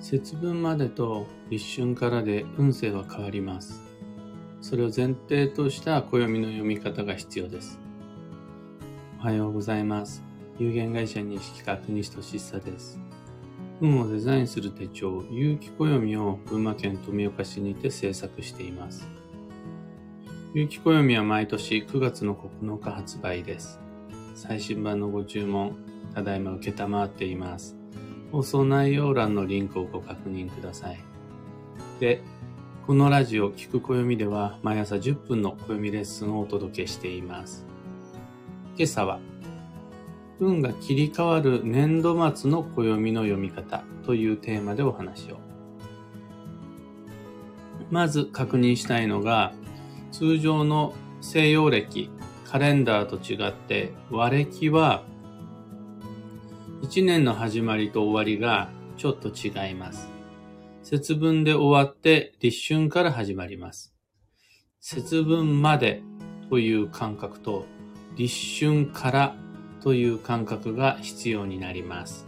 節分までと立春からで運勢は変わります。それを前提とした暦の読み方が必要です。おはようございます。有限会社西企画西俊久です。運をデザインする手帳、有機暦を群馬県富岡市にて制作しています。有機暦は毎年9月の9日発売です。最新版のご注文、ただいま受けたまわっています。放送内容欄のリンクをご確認ください。で、このラジオ聞く暦では毎朝10分の暦レッスンをお届けしています。今朝は、運が切り替わる年度末の暦の読み方というテーマでお話を。まず確認したいのが、通常の西洋暦、カレンダーと違って和暦は一年の始まりと終わりがちょっと違います。節分で終わって立春から始まります。節分までという感覚と立春からという感覚が必要になります。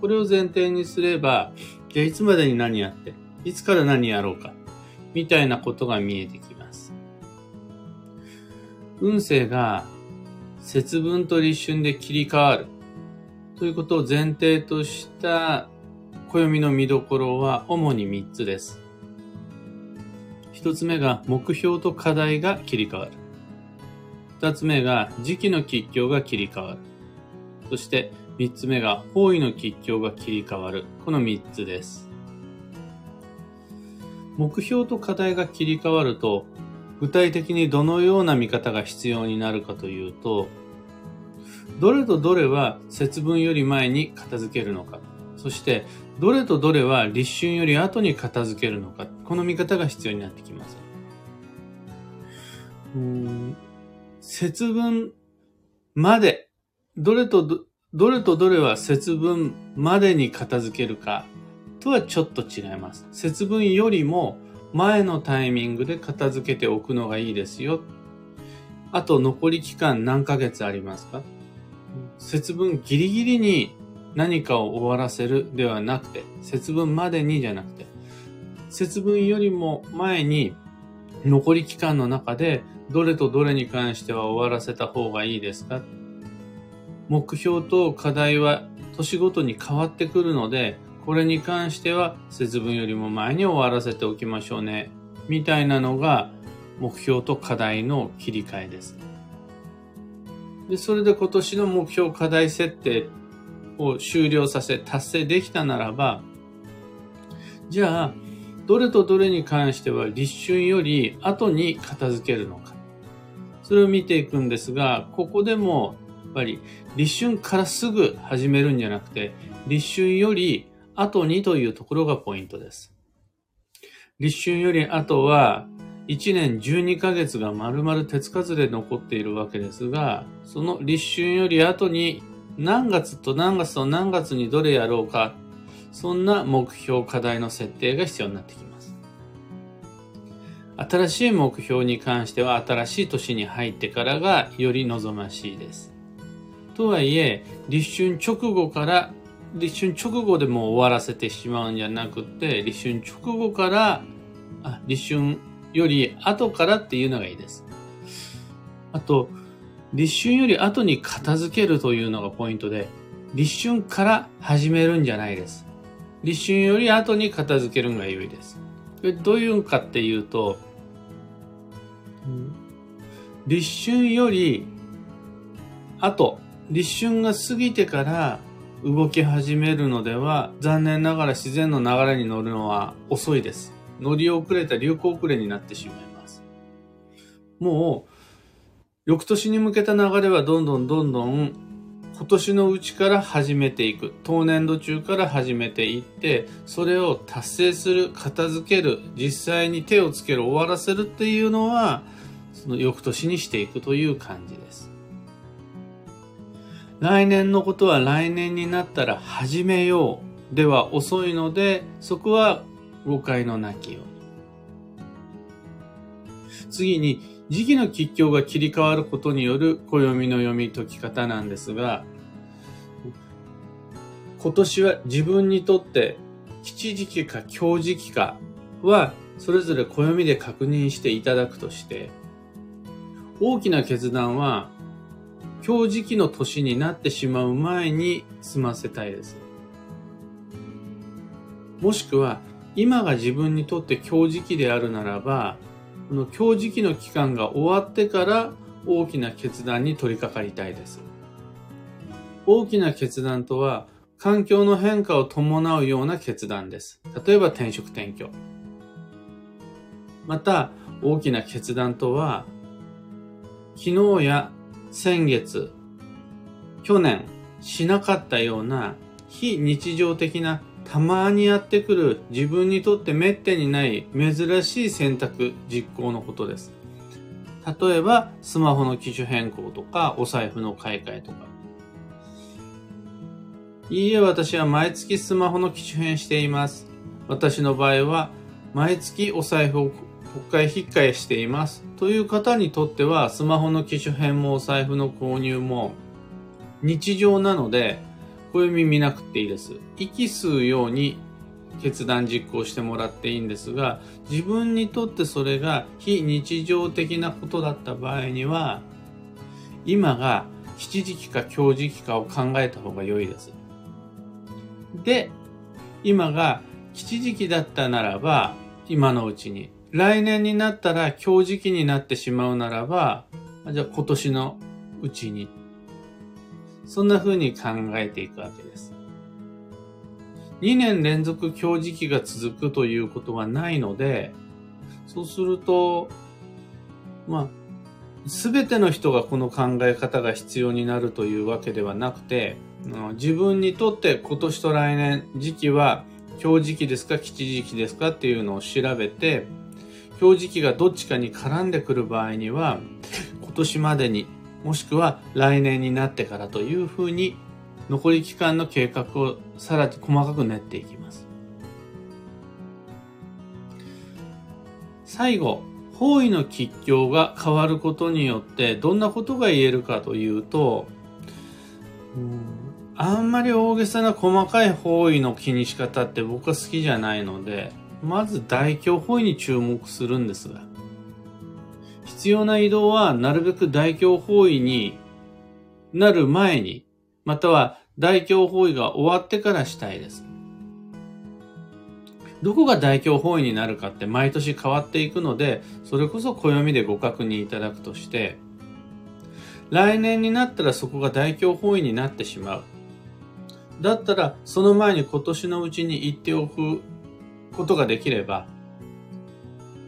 これを前提にすれば、じゃあいつまでに何やって、いつから何やろうか、みたいなことが見えてきます。運勢が節分と立春で切り替わるということを前提とした暦の見どころは主に3つです。1つ目が目標と課題が切り替わる。2つ目が時期の吉凶が切り替わる。そして3つ目が方位の吉凶が切り替わる。この3つです。目標と課題が切り替わると具体的にどのような見方が必要になるかというと、どれとどれは節分より前に片付けるのか、そしてどれとどれは立春より後に片付けるのか、この見方が必要になってきます。節分まで、どれとどどれとどれは節分までに片付けるかとはちょっと違います。節分よりも前のタイミングで片付けておくのがいいですよ。あと残り期間何ヶ月ありますか？節分ギリギリに何かを終わらせるではなくて、節分までにじゃなくて、節分よりも前に残り期間の中でどれとどれに関しては終わらせた方がいいですか？目標と課題は年ごとに変わってくるので、これに関しては節分よりも前に終わらせておきましょうね。みたいなのが目標と課題の切り替えです。で、それで今年の目標課題設定を終了させ達成できたならば、じゃあ、どれとどれに関しては立春より後に片付けるのか。それを見ていくんですが、ここでもやっぱり立春からすぐ始めるんじゃなくて、立春より後にというところがポイントです。立春より後は1年12ヶ月が丸々手つかずで残っているわけですが、その立春より後に何月と何月と何月にどれやろうか、そんな目標課題の設定が必要になってきます。新しい目標に関しては新しい年に入ってからがより望ましいです。とはいえ、立春直後から、立春直後でも終わらせてしまうんじゃなくて、立春直後から、あ、立春より後からっていうのがいいです。あと、立春より後に片付けるというのがポイントで、立春から始めるんじゃないです。立春より後に片付けるのが良いです。これどういうかっていうと、立春より後、立春が過ぎてから動き始めるのでは、残念ながら自然の流れに乗るのは遅いです。乗り遅れた流行遅れになってしまいます。もう、翌年に向けた流れはどんどんどんどん今年のうちから始めていく。当年度中から始めていって、それを達成する、片付ける、実際に手をつける、終わらせるっていうのは、その翌年にしていくという感じです。来年のことは来年になったら始めようでは遅いので、そこは誤解のなきように。次に、時期の吉凶が切り替わることによる暦の読み解き方なんですが、今年は自分にとって吉時期か強時期かは、それぞれ暦で確認していただくとして、大きな決断は、強時期の年になってしまう前に済ませたいです。もしくは、今が自分にとって強時期であるならば、この強時期の期間が終わってから大きな決断に取り掛かりたいです。大きな決断とは、環境の変化を伴うような決断です。例えば転職転居。また、大きな決断とは、昨日や先月、去年しなかったような非日常的なたまにやってくる自分にとって滅多にない珍しい選択実行のことです。例えば、スマホの機種変更とか、お財布の買い替えとか。いいえ、私は毎月スマホの機種変しています。私の場合は、毎月お財布を国会引っ換えしています。という方にとっては、スマホの機種変もお財布の購入も日常なので、暦見なくていいです。息吸うように決断実行してもらっていいんですが、自分にとってそれが非日常的なことだった場合には、今が吉時期か強時期かを考えた方が良いです。で、今が吉時期だったならば、今のうちに。来年になったら強時期になってしまうならば、じゃあ今年のうちに。そんな風に考えていくわけです。2年連続強時期が続くということはないので、そうすると、まあ、すべての人がこの考え方が必要になるというわけではなくて、自分にとって今年と来年時期は強時期ですか吉時期ですかっていうのを調べて、強時期がどっちかに絡んでくる場合には、今年までに、もしくは来年になってからというふうに残り期間の計画をさらに細かく練っていきます。最後、方位の吉凶が変わることによってどんなことが言えるかというと、あんまり大げさな細かい方位の気にし方って僕は好きじゃないので、まず大凶方位に注目するんですが、必要な移動はなるべく大凶方位になる前にまたは大凶方位が終わってからしたいです。どこが大凶方位になるかって毎年変わっていくので、それこそ暦でご確認いただくとして、来年になったらそこが大凶方位になってしまう。だったら、その前に今年のうちに行っておくことができれば、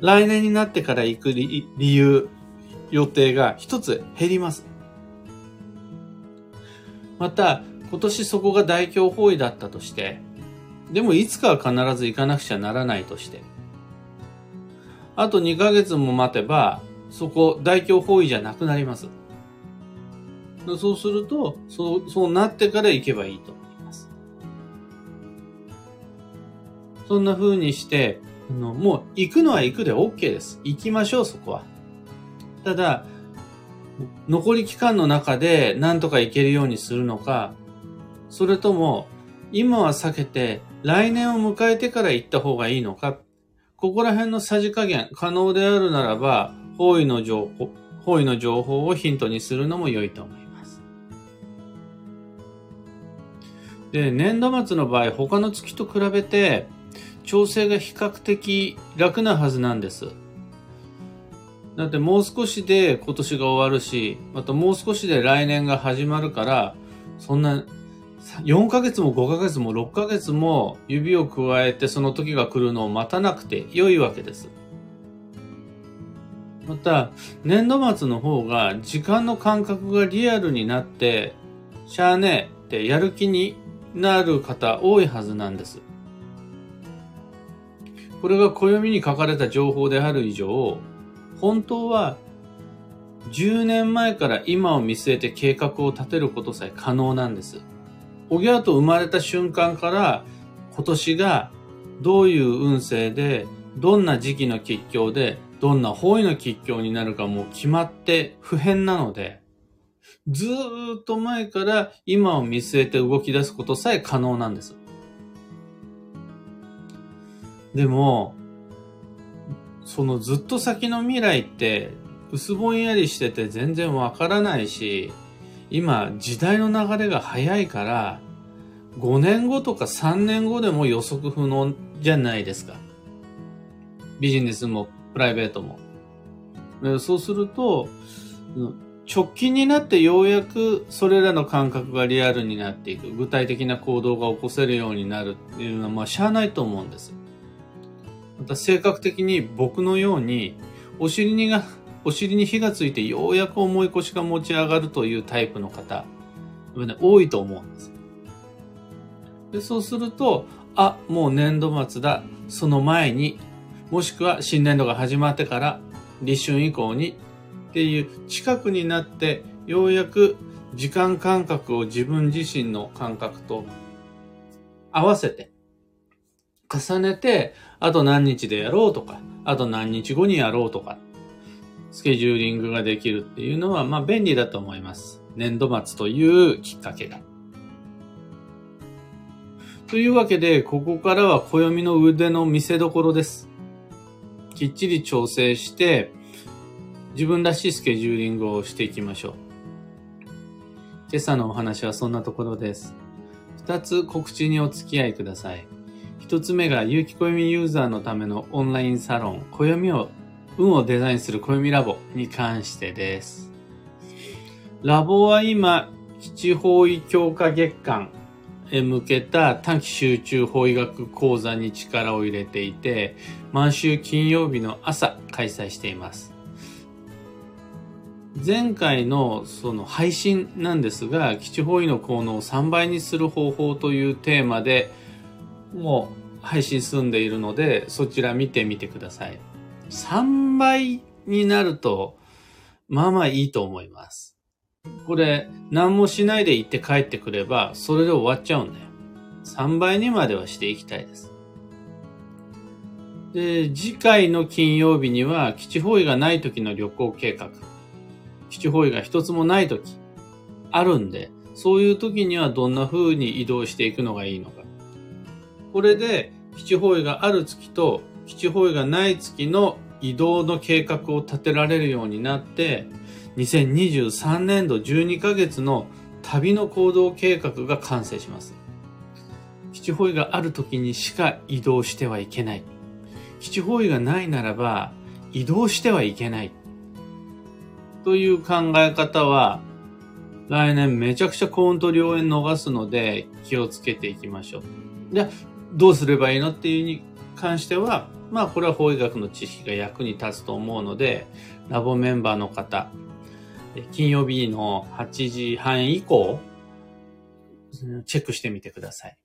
来年になってから行く理由、予定が一つ減ります。また、今年そこが大凶方位だったとして、でもいつかは必ず行かなくちゃならないとして、あと2ヶ月も待てば、そこ大凶方位じゃなくなります。そうすると、そう、そうなってから行けばいいと思います。そんな風にして、の、もう行くのは行くで OK です。行きましょう、そこは。ただ、残り期間の中で何とかいけるようにするのか、それとも今は避けて来年を迎えてから行った方がいいのか、ここら辺のさじ加減可能であるならば、方位の情報、方位の情報をヒントにするのも良いと思います。で、年度末の場合、他の月と比べて調整が比較的楽なはずなんです。だってもう少しで今年が終わるし、またもう少しで来年が始まるから、そんな4ヶ月も5ヶ月も6ヶ月も指を加えてその時が来るのを待たなくて良いわけです。また、年度末の方が時間の感覚がリアルになって、しゃあねえってやる気になる方多いはずなんです。これが暦に書かれた情報である以上、本当は10年前から今を見据えて計画を立てることさえ可能なんです。おぎゃーと生まれた瞬間から今年がどういう運勢で、どんな時期の吉凶で、どんな方位の吉凶になるかもう決まって不変なので、ずーっと前から今を見据えて動き出すことさえ可能なんです。でも、そのずっと先の未来って薄ぼんやりしてて全然わからないし、今時代の流れが早いから、5年後とか3年後でも予測不能じゃないですか。ビジネスもプライベートも。そうすると、直近になってようやくそれらの感覚がリアルになっていく。具体的な行動が起こせるようになるっていうのは、まあ、しゃあないと思うんです。また性格的に僕のように、お尻にが、お尻に火がついてようやく重い腰が持ち上がるというタイプの方、多いと思うんです。で、そうすると、あ、もう年度末だ。その前に、もしくは新年度が始まってから立春以降にっていう近くになってようやく時間感覚を自分自身の感覚と合わせて重ねてあと何日でやろうとかあと何日後にやろうとかスケジューリングができるっていうのはまあ便利だと思います。年度末というきっかけが。というわけで、ここからは暦の腕の見せ所です。きっちり調整して、自分らしいスケジューリングをしていきましょう。今朝のお話はそんなところです。二つ告知にお付き合いください。一つ目が有機暦ユーザーのためのオンラインサロン、暦を、運をデザインする暦ラボに関してです。ラボは今、基地方位強化月間へ向けた短期集中法医学講座に力を入れていて、毎週金曜日の朝開催しています。前回のその配信なんですが、基地方位の効能を3倍にする方法というテーマでもう配信済んでいるので、そちら見てみてください。3倍になると、まあまあいいと思います。これ、何もしないで行って帰ってくれば、それで終わっちゃうんだよ。3倍にまではしていきたいです。で、次回の金曜日には、基地方位がない時の旅行計画。基地方位が一つもない時あるんで、そういう時にはどんな風に移動していくのがいいのか。これで基地方位がある月と基地方位がない月の移動の計画を立てられるようになって、2023年度12ヶ月の旅の行動計画が完成します。基地方位がある時にしか移動してはいけない。基地方位がないならば移動してはいけない。という考え方は、来年めちゃくちゃ幸運と良縁逃すので気をつけていきましょう。じゃあ、どうすればいいのっていうに関しては、まあこれは法医学の知識が役に立つと思うので、ラボメンバーの方、金曜日の8時半以降、チェックしてみてください。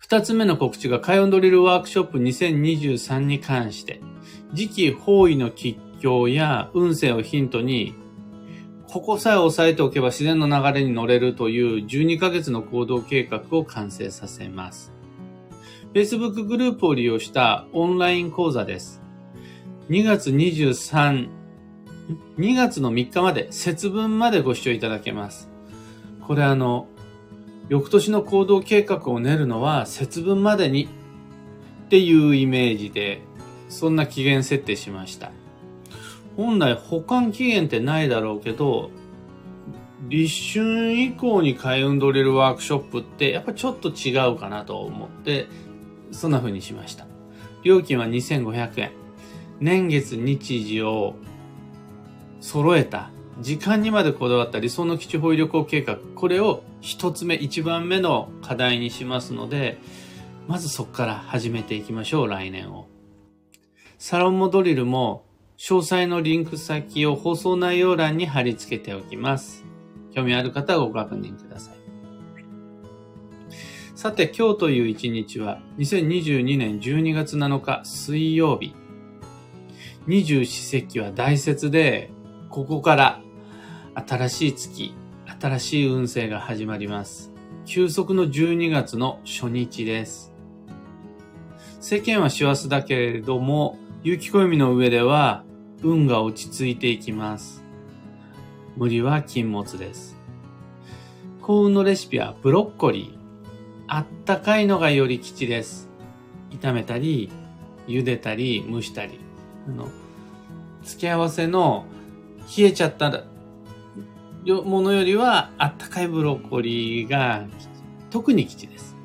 二つ目の告知が、カヨンドリルワークショップ2023に関して、次期方位の吉況や運勢をヒントに、ここさえ押さえておけば自然の流れに乗れるという12ヶ月の行動計画を完成させます。Facebook グループを利用したオンライン講座です。2月23、2月の3日まで節分までご視聴いただけます。これあの、翌年の行動計画を練るのは節分までにっていうイメージで、そんな期限設定しました。本来保管期限ってないだろうけど、立春以降に開運ドリルワークショップってやっぱちょっと違うかなと思って、そんな風にしました。料金は2500円。年月日時を揃えた時間にまでこだわった理想の基地保医旅行計画。これを一つ目、一番目の課題にしますので、まずそこから始めていきましょう、来年を。サロンモドリルも詳細のリンク先を放送内容欄に貼り付けておきます。興味ある方はご確認ください。さて、今日という一日は、2022年12月7日水曜日。二十四節気は大説で、ここから新しい月、新しい運勢が始まります。休息の12月の初日です。世間は師走だけれども、雪暦の上では運が落ち着いていきます。無理は禁物です。幸運のレシピはブロッコリー。あったかいのがより吉です。炒めたり、茹でたり、蒸したり。あの、付け合わせの冷えちゃったものよりはあったかいブロッコリーが特に吉です。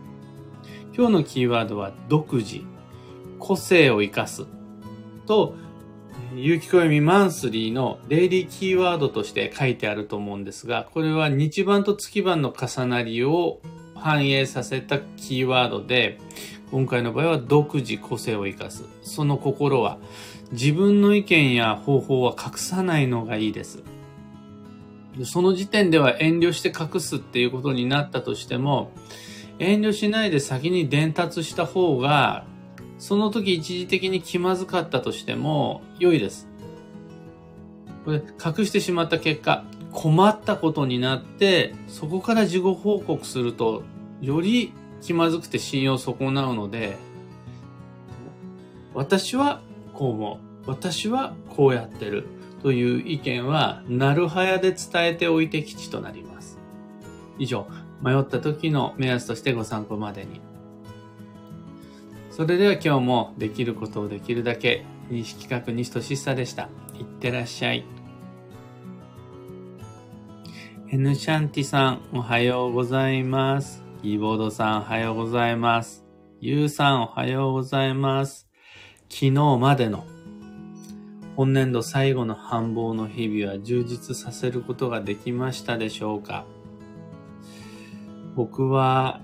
今日のキーワードは独自、個性を生かすと、有機暦マンスリーのデイリーキーワードとして書いてあると思うんですが、これは日番と月番の重なりを反映させたキーワードで、今回の場合は独自個性を生かす。その心は自分の意見や方法は隠さないのがいいです。その時点では遠慮して隠すっていうことになったとしても、遠慮しないで先に伝達した方が、その時一時的に気まずかったとしても良いです。これ隠してしまった結果、困ったことになって、そこから事後報告すると、より気まずくて信用損なうので、私はこう思う。私はこうやってる。という意見は、なるはやで伝えておいて吉となります。以上、迷った時の目安としてご参考までに。それでは今日もできることをできるだけ、西企画西俊久でした。いってらっしゃい。エヌシャンティさん、おはようございます。キーボードさん、おはようございます。ユウさん、おはようございます。昨日までの本年度最後の繁忙の日々は充実させることができましたでしょうか僕は、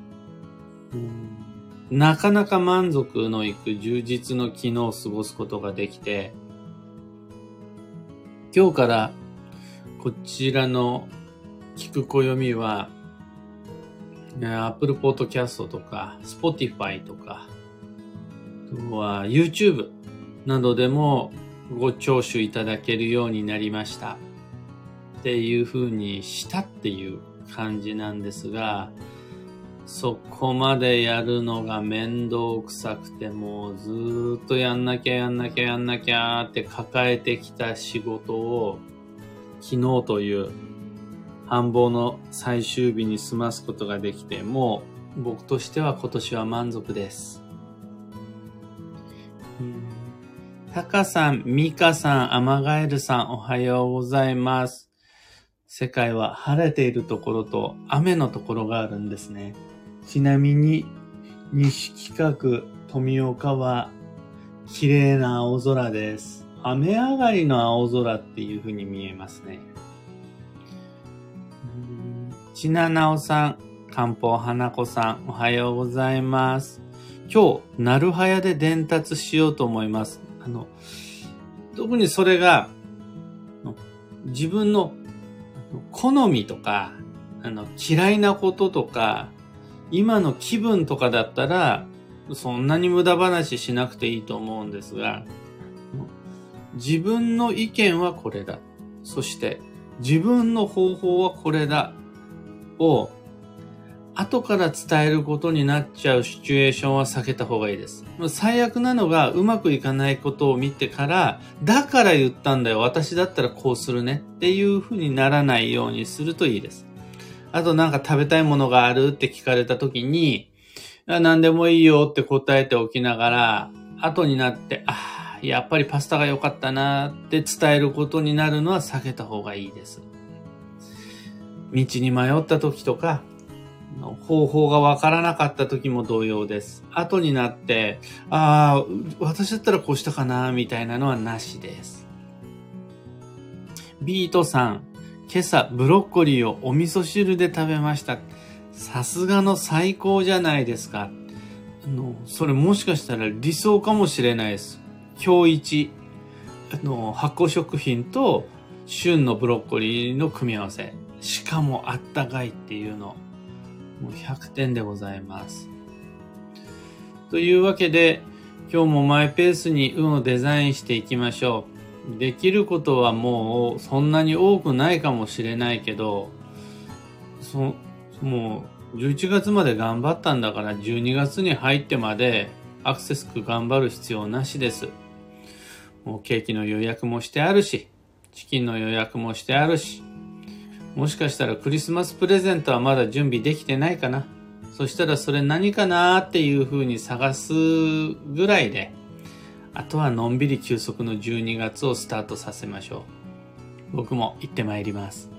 なかなか満足のいく充実の機能を過ごすことができて、今日からこちらの聞く暦は、Apple Podcast とか Spotify とか、あとは YouTube などでもご聴取いただけるようになりました。っていう風にしたっていう感じなんですが、そこまでやるのが面倒くさくてもうずっとやんなきゃやんなきゃやんなきゃって抱えてきた仕事を昨日という繁忙の最終日に済ますことができて、もう僕としては今年は満足です。タカさん、ミカさん、アマガエルさん、おはようございます。世界は晴れているところと雨のところがあるんですね。ちなみに、西企画富岡は綺麗な青空です。雨上がりの青空っていう風に見えますね。ちななおさん、漢方花子さん、おはようございます。今日、なるはやで伝達しようと思います。あの、特にそれが、自分の好みとか、あの、嫌いなこととか、今の気分とかだったら、そんなに無駄話しなくていいと思うんですが、自分の意見はこれだ。そして、自分の方法はこれだ。を後から伝えることになっちゃうシチュエーションは避けた方がいいです。最悪なのがうまくいかないことを見てから、だから言ったんだよ。私だったらこうするね。っていう風にならないようにするといいです。あとなんか食べたいものがあるって聞かれた時に、何でもいいよって答えておきながら、後になって、ああ、やっぱりパスタが良かったなって伝えることになるのは避けた方がいいです。道に迷った時とか、方法がわからなかった時も同様です。後になって、ああ、私だったらこうしたかな、みたいなのはなしです。ビートさん、今朝ブロッコリーをお味噌汁で食べました。さすがの最高じゃないですか。あの、それもしかしたら理想かもしれないです。今日一、あの、発酵食品と旬のブロッコリーの組み合わせ。しかもあったかいっていうの。もう100点でございます。というわけで、今日もマイペースに運をデザインしていきましょう。できることはもうそんなに多くないかもしれないけど、そもう11月まで頑張ったんだから12月に入ってまでアクセスク頑張る必要なしです。もうケーキの予約もしてあるし、チキンの予約もしてあるし、もしかしたらクリスマスプレゼントはまだ準備できてないかな。そしたらそれ何かなっていう風に探すぐらいで、あとはのんびり休息の12月をスタートさせましょう。僕も行ってまいります。